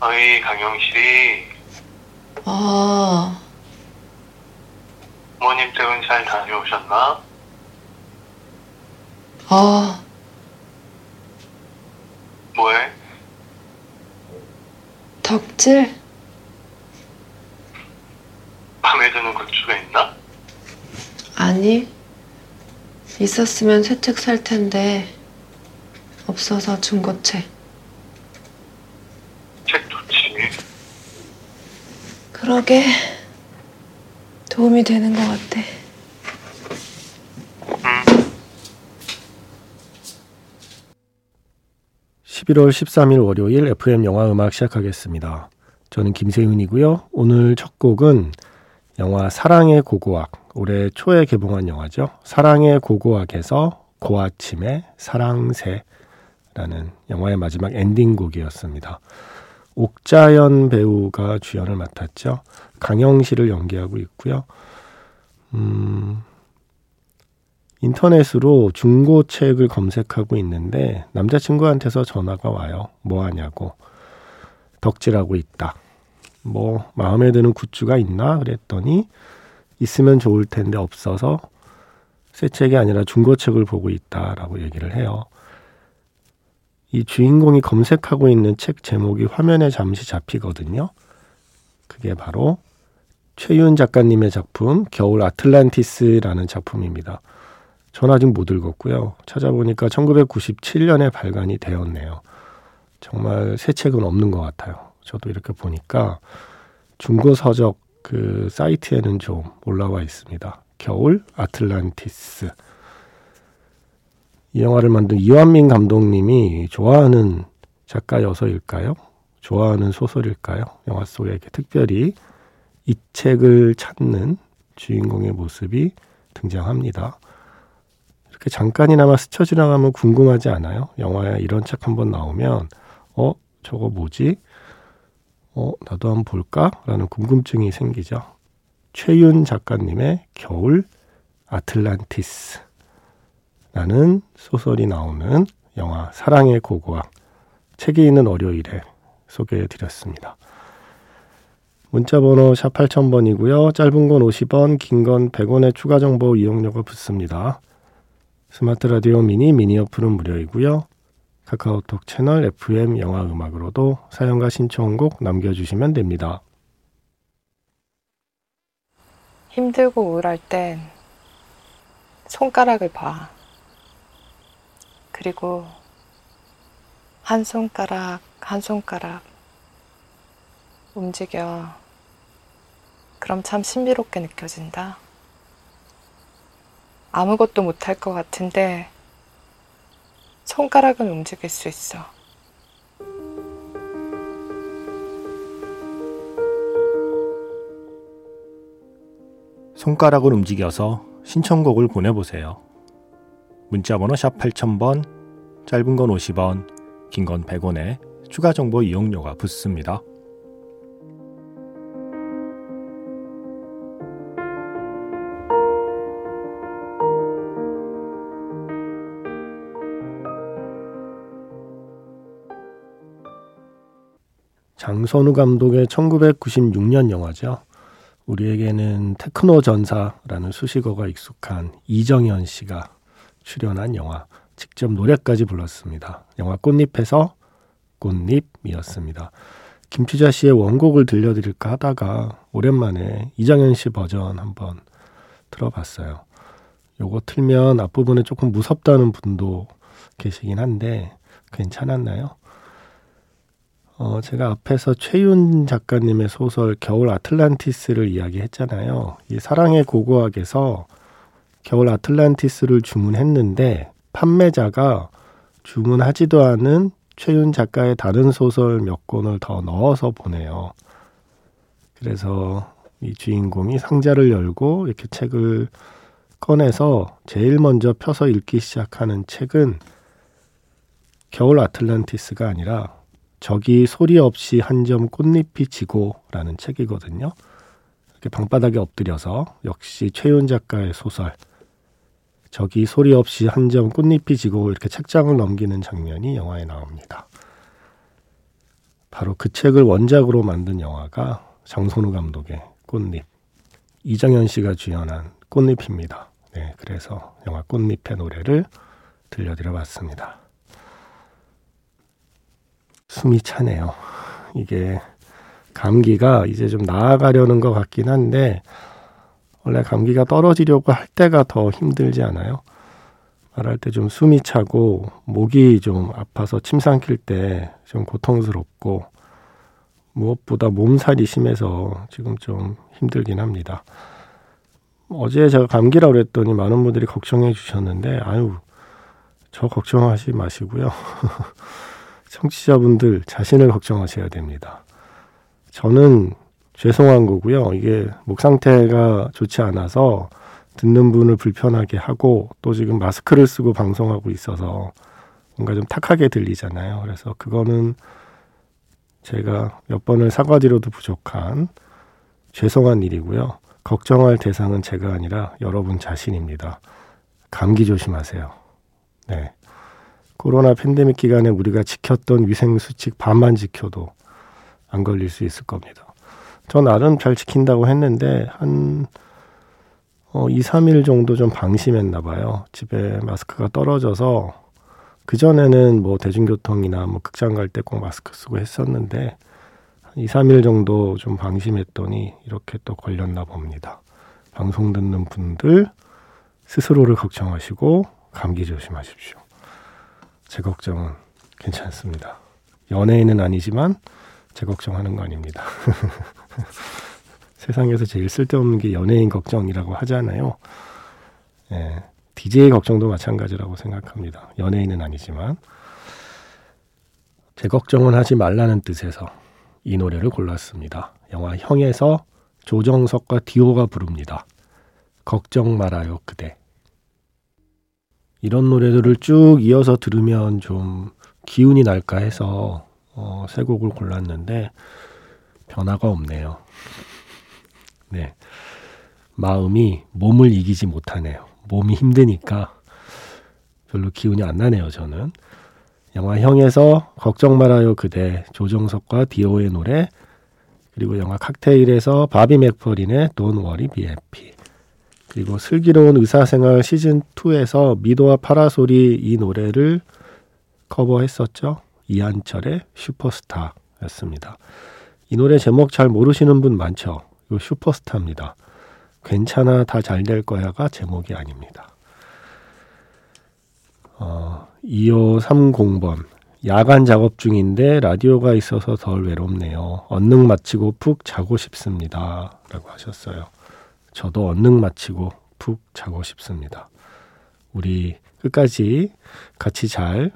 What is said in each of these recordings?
어이, 강영실이 아, 부모님 댁은 잘 다녀오셨나? 아, 뭐해? 덕질? 마음에 드는 굿즈가 있나? 아니, 있었으면 새 책 살 텐데, 없어서 중고책. 책 좋지. 그러게, 도움이 되는 것 같아. 응. 11월 13일 월요일 FM 영화 음악 시작하겠습니다. 저는 김세윤이고요. 오늘 첫 곡은 영화 사랑의 고고학, 올해 초에 개봉한 영화죠. 사랑의 고고학에서 고아침의 사랑새라는 영화의 마지막 엔딩곡이었습니다. 옥자연 배우가 주연을 맡았죠. 강영실을 연기하고 있고요. 음, 인터넷으로 중고 책을 검색하고 있는데 남자친구한테서 전화가 와요. 뭐 하냐고. 덕질하고 있다. 뭐 마음에 드는 굿즈가 있나 그랬더니 있으면 좋을 텐데 없어서 새 책이 아니라 중고 책을 보고 있다라고 얘기를 해요. 이 주인공이 검색하고 있는 책 제목이 화면에 잠시 잡히거든요. 그게 바로 최윤 작가님의 작품 겨울 아틀란티스라는 작품입니다. 전 아직 못 읽었고요. 찾아보니까 1997년에 발간이 되었네요. 정말 새 책은 없는 것 같아요. 저도 이렇게 보니까 중고 서적 그 사이트에는 좀 올라와 있습니다. 겨울 아틀란티스. 이 영화를 만든 이완민 감독님이 좋아하는 작가여서일까요? 좋아하는 소설일까요? 영화 속에 특별히 이 책을 찾는 주인공의 모습이 등장합니다. 이렇게 잠깐이나마 스쳐 지나가면 궁금하지 않아요? 영화에 이런 책 한번 나오면 어 저거 뭐지? 어 나도 한번 볼까? 라는 궁금증이 생기죠. 최윤 작가님의 겨울 아틀란티스 라는 소설이 나오는 영화 사랑의 고고학 책이 있는 월요일에 소개해 드렸습니다. 문자 번호 샵 8000번이고요. 짧은 건 50원, 긴 건 100원의 추가 정보 이용료가 붙습니다. 스마트 라디오 미니 미니 어플은 무료이고요. 카카오톡 채널 FM 영화 음악으로도 사연과 신청곡 남겨주시면 됩니다. 힘들고 우울할 땐 손가락을 봐. 그리고 한 손가락, 한 손가락 움직여. 그럼 참 신비롭게 느껴진다. 아무것도 못할 것 같은데 손가락은 움직일 수 있어. 손가락을 움직여서 신청곡을 보내보세요. 문자번호 샵 8000번, 짧은 건 50원, 긴 건 100원에 추가 정보 이용료가 붙습니다. 장선우 감독의 1996년 영화죠. 우리에게는 테크노 전사라는 수식어가 익숙한 이정현 씨가 출연한 영화, 직접 노래까지 불렀습니다. 영화 꽃잎에서 꽃잎이었습니다. 김추자 씨의 원곡을 들려드릴까 하다가 오랜만에 이정현 씨 버전 한번 들어봤어요. 요거 틀면 앞부분에 조금 무섭다는 분도 계시긴 한데 괜찮았나요? 어, 제가 앞에서 최윤 작가님의 소설 겨울 아틀란티스를 이야기했잖아요. 이 사랑의 고고학에서 겨울 아틀란티스를 주문했는데 판매자가 주문하지도 않은 최윤 작가의 다른 소설 몇 권을 더 넣어서 보내요. 그래서 이 주인공이 상자를 열고 이렇게 책을 꺼내서 제일 먼저 펴서 읽기 시작하는 책은 겨울 아틀란티스가 아니라 저기 소리 없이 한 점 꽃잎이 지고라는 책이거든요. 이렇게 방바닥에 엎드려서 역시 최윤 작가의 소설 저기 소리 없이 한 점 꽃잎이 지고 이렇게 책장을 넘기는 장면이 영화에 나옵니다. 바로 그 책을 원작으로 만든 영화가 장선우 감독의 꽃잎, 이정현 씨가 주연한 꽃잎입니다. 네, 그래서 영화 꽃잎의 노래를 들려드려 봤습니다. 숨이 차네요. 이게 감기가 이제 좀 나아가려는 것 같긴 한데, 원래 감기가 떨어지려고 할 때가 더 힘들지 않아요? 말할 때 좀 숨이 차고, 목이 좀 아파서 침 삼킬 때 좀 고통스럽고, 무엇보다 몸살이 심해서 지금 좀 힘들긴 합니다. 어제 제가 감기라고 그랬더니 많은 분들이 걱정해 주셨는데, 아유, 저 걱정하지 마시고요. 청취자분들 자신을 걱정하셔야 됩니다. 저는 죄송한 거고요. 이게 목 상태가 좋지 않아서 듣는 분을 불편하게 하고 또 지금 마스크를 쓰고 방송하고 있어서 뭔가 좀 탁하게 들리잖아요. 그래서 그거는 제가 몇 번을 사과드려도 부족한 죄송한 일이고요. 걱정할 대상은 제가 아니라 여러분 자신입니다. 감기 조심하세요. 네. 코로나 팬데믹 기간에 우리가 지켰던 위생수칙 반만 지켜도 안 걸릴 수 있을 겁니다. 저 나름 잘 지킨다고 했는데, 한, 어, 2, 3일 정도 좀 방심했나 봐요. 집에 마스크가 떨어져서, 그전에는 뭐 대중교통이나 뭐 극장 갈 때 꼭 마스크 쓰고 했었는데, 한 2, 3일 정도 좀 방심했더니 이렇게 또 걸렸나 봅니다. 방송 듣는 분들 스스로를 걱정하시고 감기 조심하십시오. 제 걱정은 괜찮습니다. 연예인은 아니지만 제 걱정하는 거 아닙니다. 세상에서 제일 쓸데없는 게 연예인 걱정이라고 하잖아요. 예, DJ 걱정도 마찬가지라고 생각합니다. 연예인은 아니지만 제 걱정은 하지 말라는 뜻에서 이 노래를 골랐습니다. 영화 형에서 조정석과 디오가 부릅니다. 걱정 말아요 그대. 이런 노래들을 쭉 이어서 들으면 좀 기운이 날까 해서 어, 세 곡을 골랐는데 변화가 없네요. 네. 마음이 몸을 이기지 못하네요. 몸이 힘드니까 별로 기운이 안 나네요, 저는. 영화 형에서 걱정 말아요 그대 조정석과 디오의 노래 그리고 영화 칵테일에서 바비 맥퍼린의 Don't Worry Be Happy 그리고 슬기로운 의사생활 시즌 2에서 미도와 파라솔이 이 노래를 커버했었죠. 이한철의 슈퍼스타였습니다. 이 노래 제목 잘 모르시는 분 많죠. 이 슈퍼스타입니다. 괜찮아 다 잘 될 거야가 제목이 아닙니다. 어, 2530번 야간 작업 중인데 라디오가 있어서 덜 외롭네요. 언능 마치고 푹 자고 싶습니다. 라고 하셨어요. 저도 언능 마치고 푹 자고 싶습니다. 우리 끝까지 같이 잘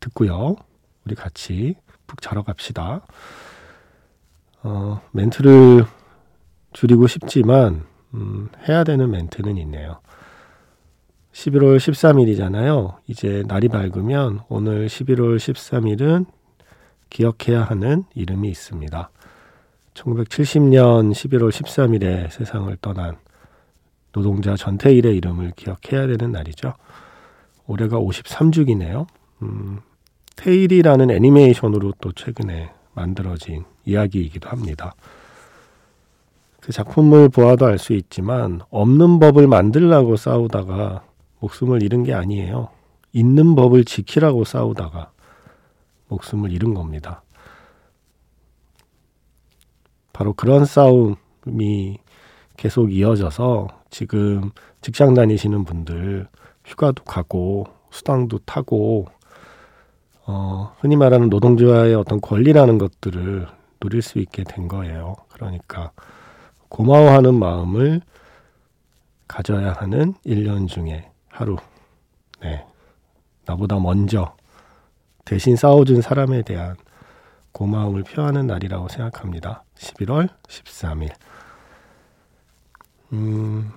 듣고요. 우리 같이 푹 자러 갑시다. 어, 멘트를 줄이고 싶지만 음, 해야 되는 멘트는 있네요. 11월 13일이잖아요. 이제 날이 밝으면 오늘 11월 13일은 기억해야 하는 이름이 있습니다. 1970년 11월 13일에 세상을 떠난 노동자 전태일의 이름을 기억해야 되는 날이죠. 올해가 53주기네요. 음, 테일이라는 애니메이션으로 또 최근에 만들어진 이야기이기도 합니다. 그 작품을 보아도 알 수 있지만 없는 법을 만들라고 싸우다가 목숨을 잃은 게 아니에요. 있는 법을 지키라고 싸우다가 목숨을 잃은 겁니다. 바로 그런 싸움이 계속 이어져서 지금 직장 다니시는 분들 휴가도 가고 수당도 타고 어, 흔히 말하는 노동자의 어떤 권리라는 것들을 누릴 수 있게 된 거예요. 그러니까 고마워하는 마음을 가져야 하는 1년 중에 하루. 네. 나보다 먼저 대신 싸워준 사람에 대한 고마움을 표하는 날이라고 생각합니다. 11월 13일. 음,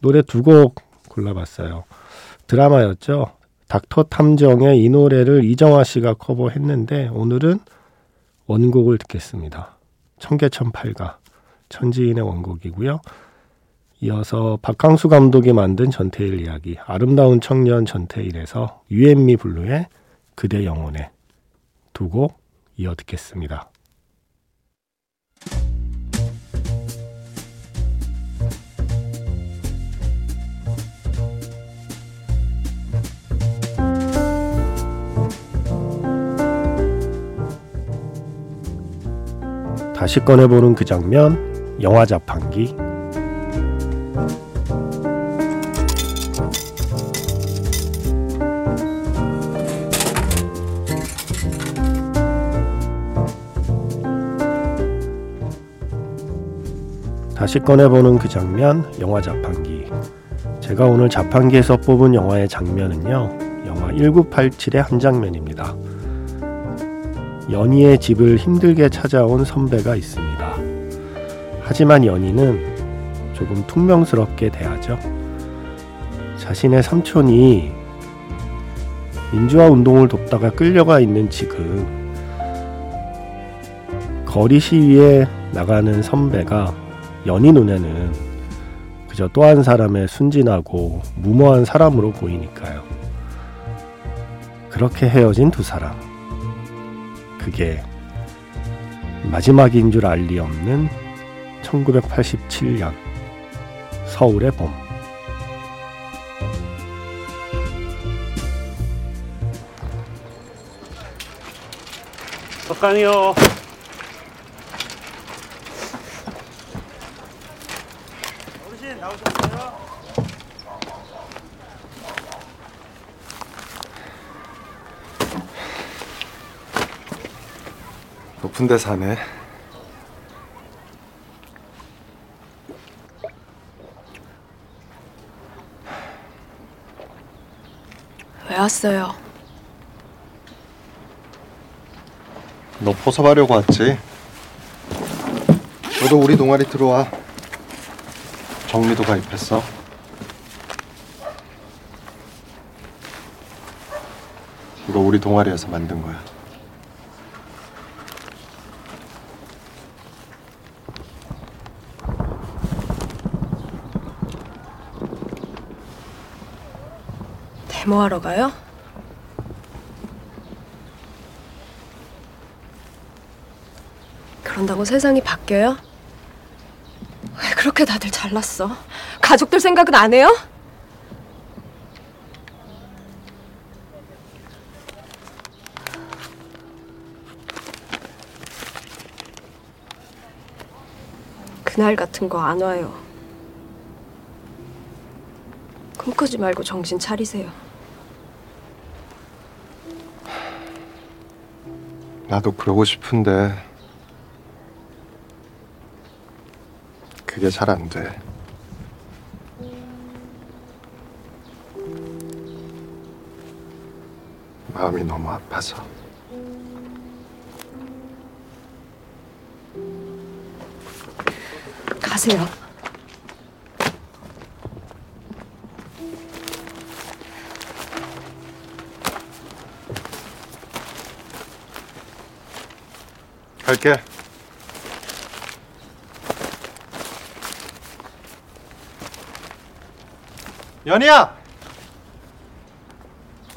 노래 두 곡 골라봤어요. 드라마였죠. 닥터 탐정의 이 노래를 이정화 씨가 커버했는데 오늘은 원곡을 듣겠습니다. 청계천팔가 천지인의 원곡이고요. 이어서 박강수 감독이 만든 전태일 이야기 아름다운 청년 전태일에서 유앤미 블루의 그대 영혼에 두곡 이어 듣겠습니다. 다시 꺼내보는 그 장면, 영화 자판기. 다시 꺼내보는 그 장면, 영화 자판기. 제가 오늘 자판기에서 뽑은 영화의 장면은요, 영화 1987의 한 장면입니다. 연희의 집을 힘들게 찾아온 선배가 있습니다. 하지만 연희는 조금 퉁명스럽게 대하죠. 자신의 삼촌이 민주화 운동을 돕다가 끌려가 있는 지금 거리 시위에 나가는 선배가 연희 눈에는 그저 또 한 사람의 순진하고 무모한 사람으로 보이니까요. 그렇게 헤어진 두 사람. 그게 마지막인 줄 알 리 없는 1987년 서울의 봄. 석간이요. 어르신 나오셨어요? 높은 데 사네. 왜 왔어요? 너 포섭하려고 왔지? 너도 우리 동아리 들어와. 정리도 가입했어. 이거 우리 동아리에서 만든 거야. 데모하러 가요? 그런다고 세상이 바뀌어요? 왜 그렇게 다들 잘났어? 가족들 생각은 안 해요? 그날 같은 거 안 와요. 꿈꾸지 말고 정신 차리세요. 나도 그러고 싶은데 그게 잘 안 돼. 마음이 너무 아파서. 가세요. 갈게. 연희야!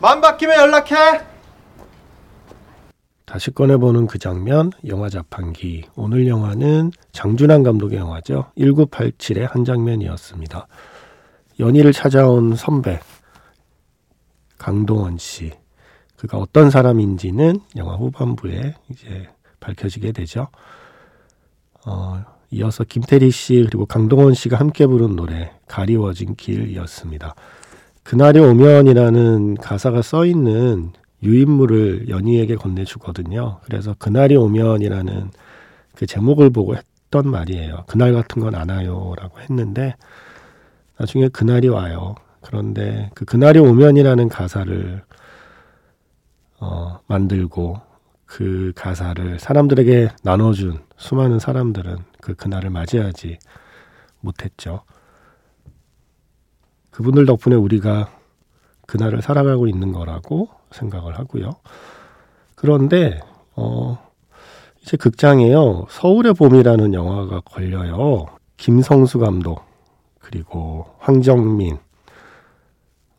마음 바뀌면 연락해! 다시 꺼내보는 그 장면, 영화 자판기. 오늘 영화는 장준환 감독의 영화죠. 1987의 한 장면이었습니다. 연희를 찾아온 선배, 강동원 씨. 그가 어떤 사람인지는 영화 후반부에 이제 밝혀지게 되죠. 어, 이어서 김태리 씨 그리고 강동원 씨가 함께 부른 노래 가리워진 길이었습니다. 그날이 오면이라는 가사가 써 있는 유인물을 연희에게 건네주거든요. 그래서 그날이 오면이라는 그 제목을 보고 했던 말이에요. 그날 같은 건 안 와요라고 했는데 나중에 그날이 와요. 그런데 그 그날이 오면이라는 가사를 어, 만들고 그 가사를 사람들에게 나눠준 수많은 사람들은 그 그날을 맞이하지 못했죠. 그분들 덕분에 우리가 그날을 살아가고 있는 거라고 생각을 하고요. 그런데 어 이제 극장에요. 서울의 봄이라는 영화가 걸려요. 김성수 감독 그리고 황정민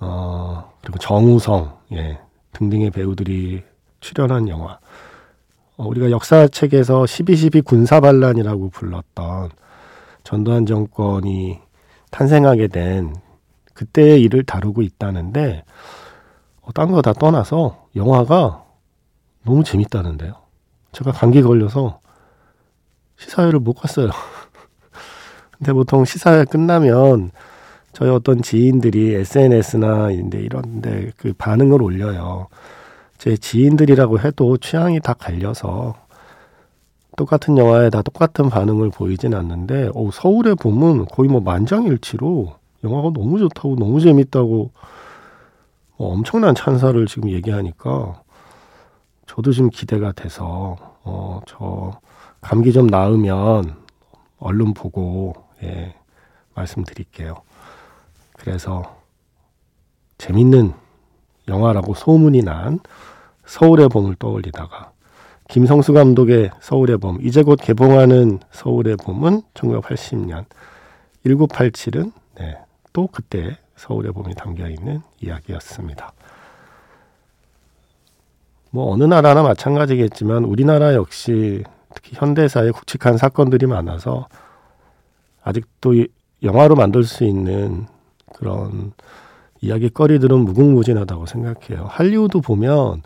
어 그리고 정우성 예 등등의 배우들이 출연한 영화. 어, 우리가 역사책에서 12.12 군사반란이라고 불렀던 전두환 정권이 탄생하게 된 그때의 일을 다루고 있다는데 어, 딴거 다 떠나서 영화가 너무 재밌다는데요. 제가 감기 걸려서 시사회를 못 갔어요. 근데 보통 시사회 끝나면 저희 어떤 지인들이 SNS나 인데 이런데 그 반응을 올려요. 제 지인들이라고 해도 취향이 다 갈려서 똑같은 영화에 다 똑같은 반응을 보이진 않는데 어, 서울의 봄은 거의 뭐 만장일치로 영화가 너무 좋다고 너무 재밌다고 뭐 엄청난 찬사를 지금 얘기하니까 저도 지금 기대가 돼서 어, 저 감기 좀 나으면 얼른 보고 예, 말씀드릴게요. 그래서 재밌는 영화라고 소문이 난 서울의 봄을 떠올리다가 김성수 감독의 서울의 봄 이제 곧 개봉하는 서울의 봄은 1980년 1987은 네, 또 그때 서울의 봄이 담겨 있는 이야기였습니다. 뭐 어느 나라나 마찬가지겠지만 우리나라 역시 특히 현대사에 굵직한 사건들이 많아서 아직도 영화로 만들 수 있는 그런 이야기거리들은 무궁무진하다고 생각해요. 할리우드 보면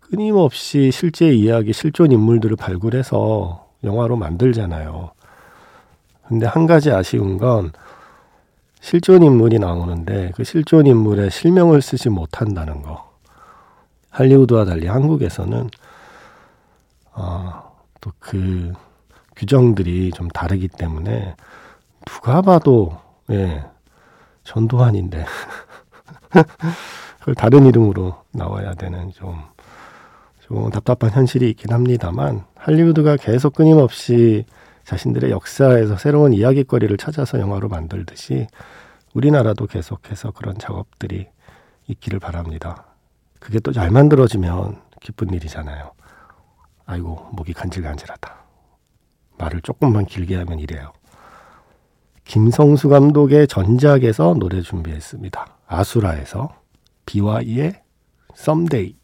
끊임없이 실제 이야기, 실존 인물들을 발굴해서 영화로 만들잖아요. 근데 한 가지 아쉬운 건 실존 인물이 나오는데 그 실존 인물의 실명을 쓰지 못한다는 거. 할리우드와 달리 한국에서는 어, 또그 규정들이 좀 다르기 때문에 누가 봐도 예, 전두환인데 그걸 다른 이름으로 나와야 되는 좀, 좀 답답한 현실이 있긴 합니다만 할리우드가 계속 끊임없이 자신들의 역사에서 새로운 이야기거리를 찾아서 영화로 만들듯이 우리나라도 계속해서 그런 작업들이 있기를 바랍니다. 그게 또 잘 만들어지면 기쁜 일이잖아요. 아이고, 목이 간질간질하다. 말을 조금만 길게 하면 이래요. 김성수 감독의 전작에서 노래 준비했습니다. 아수라에서 비와 이의 썸데이.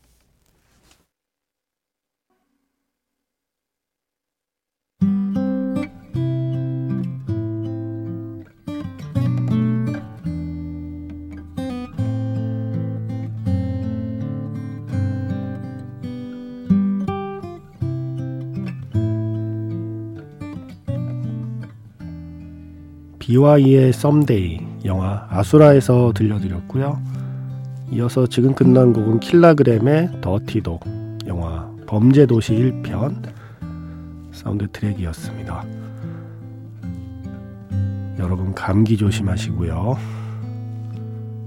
비와이의 Someday 영화 아수라에서 들려드렸고요. 이어서 지금 끝난 곡은 킬라그램의 더티도 영화 범죄도시 1편 사운드 트랙이었습니다. 여러분 감기 조심하시고요.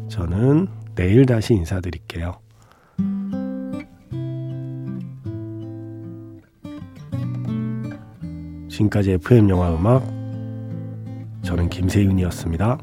저는 내일 다시 인사드릴게요. 지금까지 FM 영화 음악 저는 김세윤이었습니다.